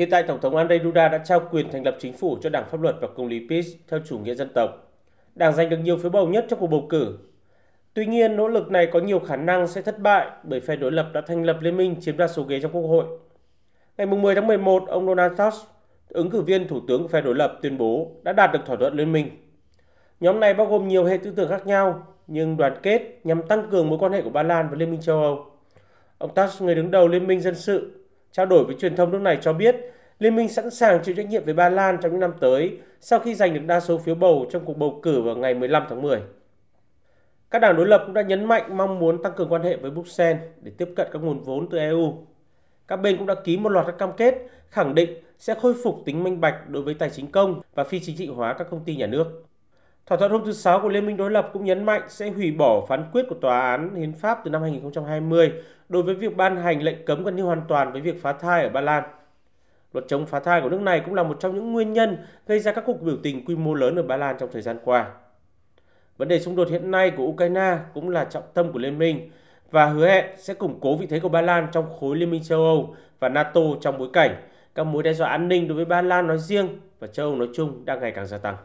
Hiện tại Tổng thống Andrzej Duda đã trao quyền thành lập chính phủ cho Đảng Pháp luật và Công lý PiS theo chủ nghĩa dân tộc. Đảng giành được nhiều phiếu bầu nhất trong cuộc bầu cử. Tuy nhiên, nỗ lực này có nhiều khả năng sẽ thất bại bởi phe đối lập đã thành lập liên minh chiếm đa số ghế trong Quốc hội. Ngày 10 tháng 11, ông Donald Tusk, ứng cử viên thủ tướng của phe đối lập tuyên bố đã đạt được thỏa thuận liên minh. Nhóm này bao gồm nhiều hệ tư tưởng khác nhau, nhưng đoàn kết nhằm tăng cường mối quan hệ của Ba Lan với Liên minh châu Âu. Ông Tusk, người đứng đầu Liên minh Dân sự, trao đổi với truyền thông nước này cho biết, Liên minh sẵn sàng chịu trách nhiệm với Ba Lan trong những năm tới sau khi giành được đa số phiếu bầu trong cuộc bầu cử vào ngày 15 tháng 10. Các đảng đối lập cũng đã nhấn mạnh mong muốn tăng cường quan hệ với Bruxelles để tiếp cận các nguồn vốn từ EU. Các bên cũng đã ký một loạt các cam kết khẳng định sẽ khôi phục tính minh bạch đối với tài chính công và phi chính trị hóa các công ty nhà nước. Thỏa thuận hôm thứ Sáu của Liên minh đối lập cũng nhấn mạnh sẽ hủy bỏ phán quyết của Tòa án Hiến pháp từ năm 2020 đối với việc ban hành lệnh cấm gần như hoàn toàn với việc phá thai ở Ba Lan. Luật chống phá thai của nước này cũng là một trong những nguyên nhân gây ra các cuộc biểu tình quy mô lớn ở Ba Lan trong thời gian qua. Vấn đề xung đột hiện nay của Ukraine cũng là trọng tâm của Liên minh và hứa hẹn sẽ củng cố vị thế của Ba Lan trong khối Liên minh châu Âu và NATO trong bối cảnh các mối đe dọa an ninh đối với Ba Lan nói riêng và châu Âu nói chung đang ngày càng gia tăng.